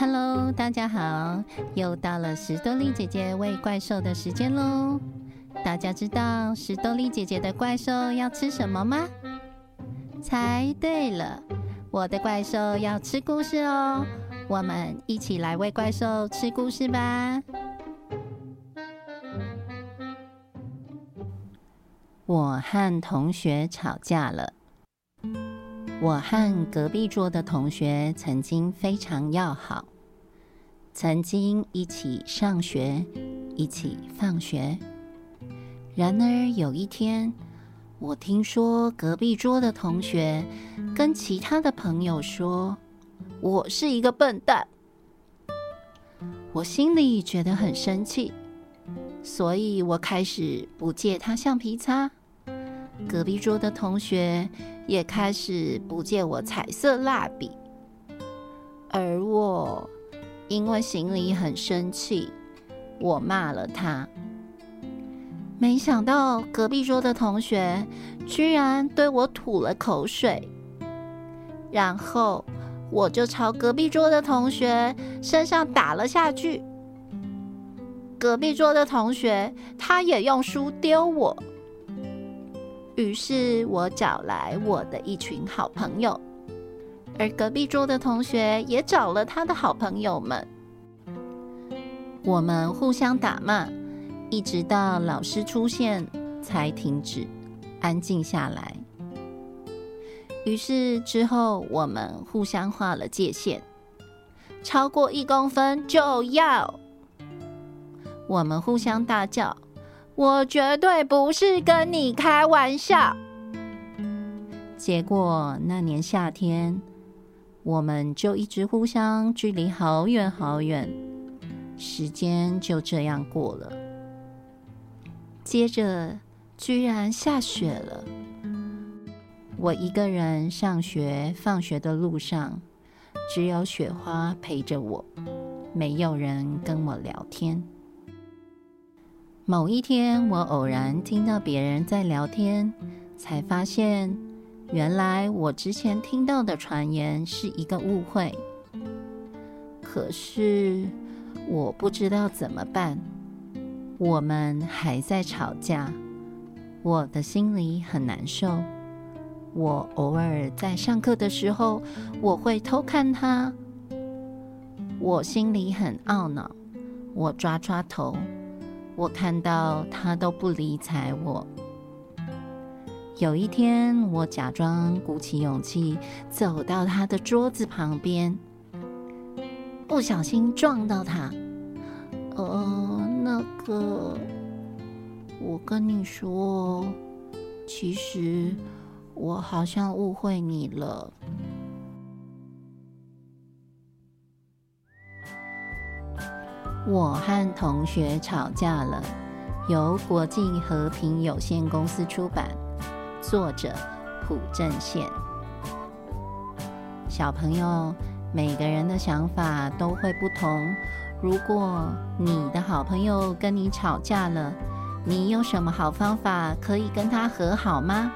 Hello，大家好，又到了史多利姐姐喂怪兽的时间喽。大家知道史多利姐姐的怪兽要吃什么吗？猜对了，我的怪兽要吃故事哦。我们一起来喂怪兽吃故事吧。我和同学吵架了。我和隔壁桌的同学曾经非常要好，曾经一起上学，一起放学。然而有一天，我听说隔壁桌的同学跟其他的朋友说我是一个笨蛋，我心里觉得很生气，所以我开始不借他橡皮擦。隔壁桌的同学也开始不借我彩色蜡笔，而我因为心里很生气，我骂了他。没想到隔壁桌的同学居然对我吐了口水，然后我就朝隔壁桌的同学身上打了下去。隔壁桌的同学他也用书丢我。于是我找来我的一群好朋友，而隔壁桌的同学也找了他的好朋友们。我们互相打骂，一直到老师出现才停止，安静下来。于是之后我们互相画了界限，超过一公分就要。我们互相大叫。我绝对不是跟你开玩笑。结果那年夏天，我们就一直互相距离好远好远，时间就这样过了。接着居然下雪了，我一个人上学放学的路上，只有雪花陪着我，没有人跟我聊天。某一天，我偶然听到别人在聊天，才发现原来我之前听到的传言是一个误会。可是我不知道怎么办。我们还在吵架，我的心里很难受。我偶尔在上课的时候，我会偷看他，我心里很懊恼。我抓抓头。我看到他都不理睬我。有一天，我假装鼓起勇气走到他的桌子旁边，不小心撞到他。呃，那个，我跟你说，其实我好像误会你了。我和同学吵架了，由国际和平有限公司出版，作者朴正宪。小朋友，每个人的想法都会不同。如果你的好朋友跟你吵架了，你有什么好方法可以跟他和好吗？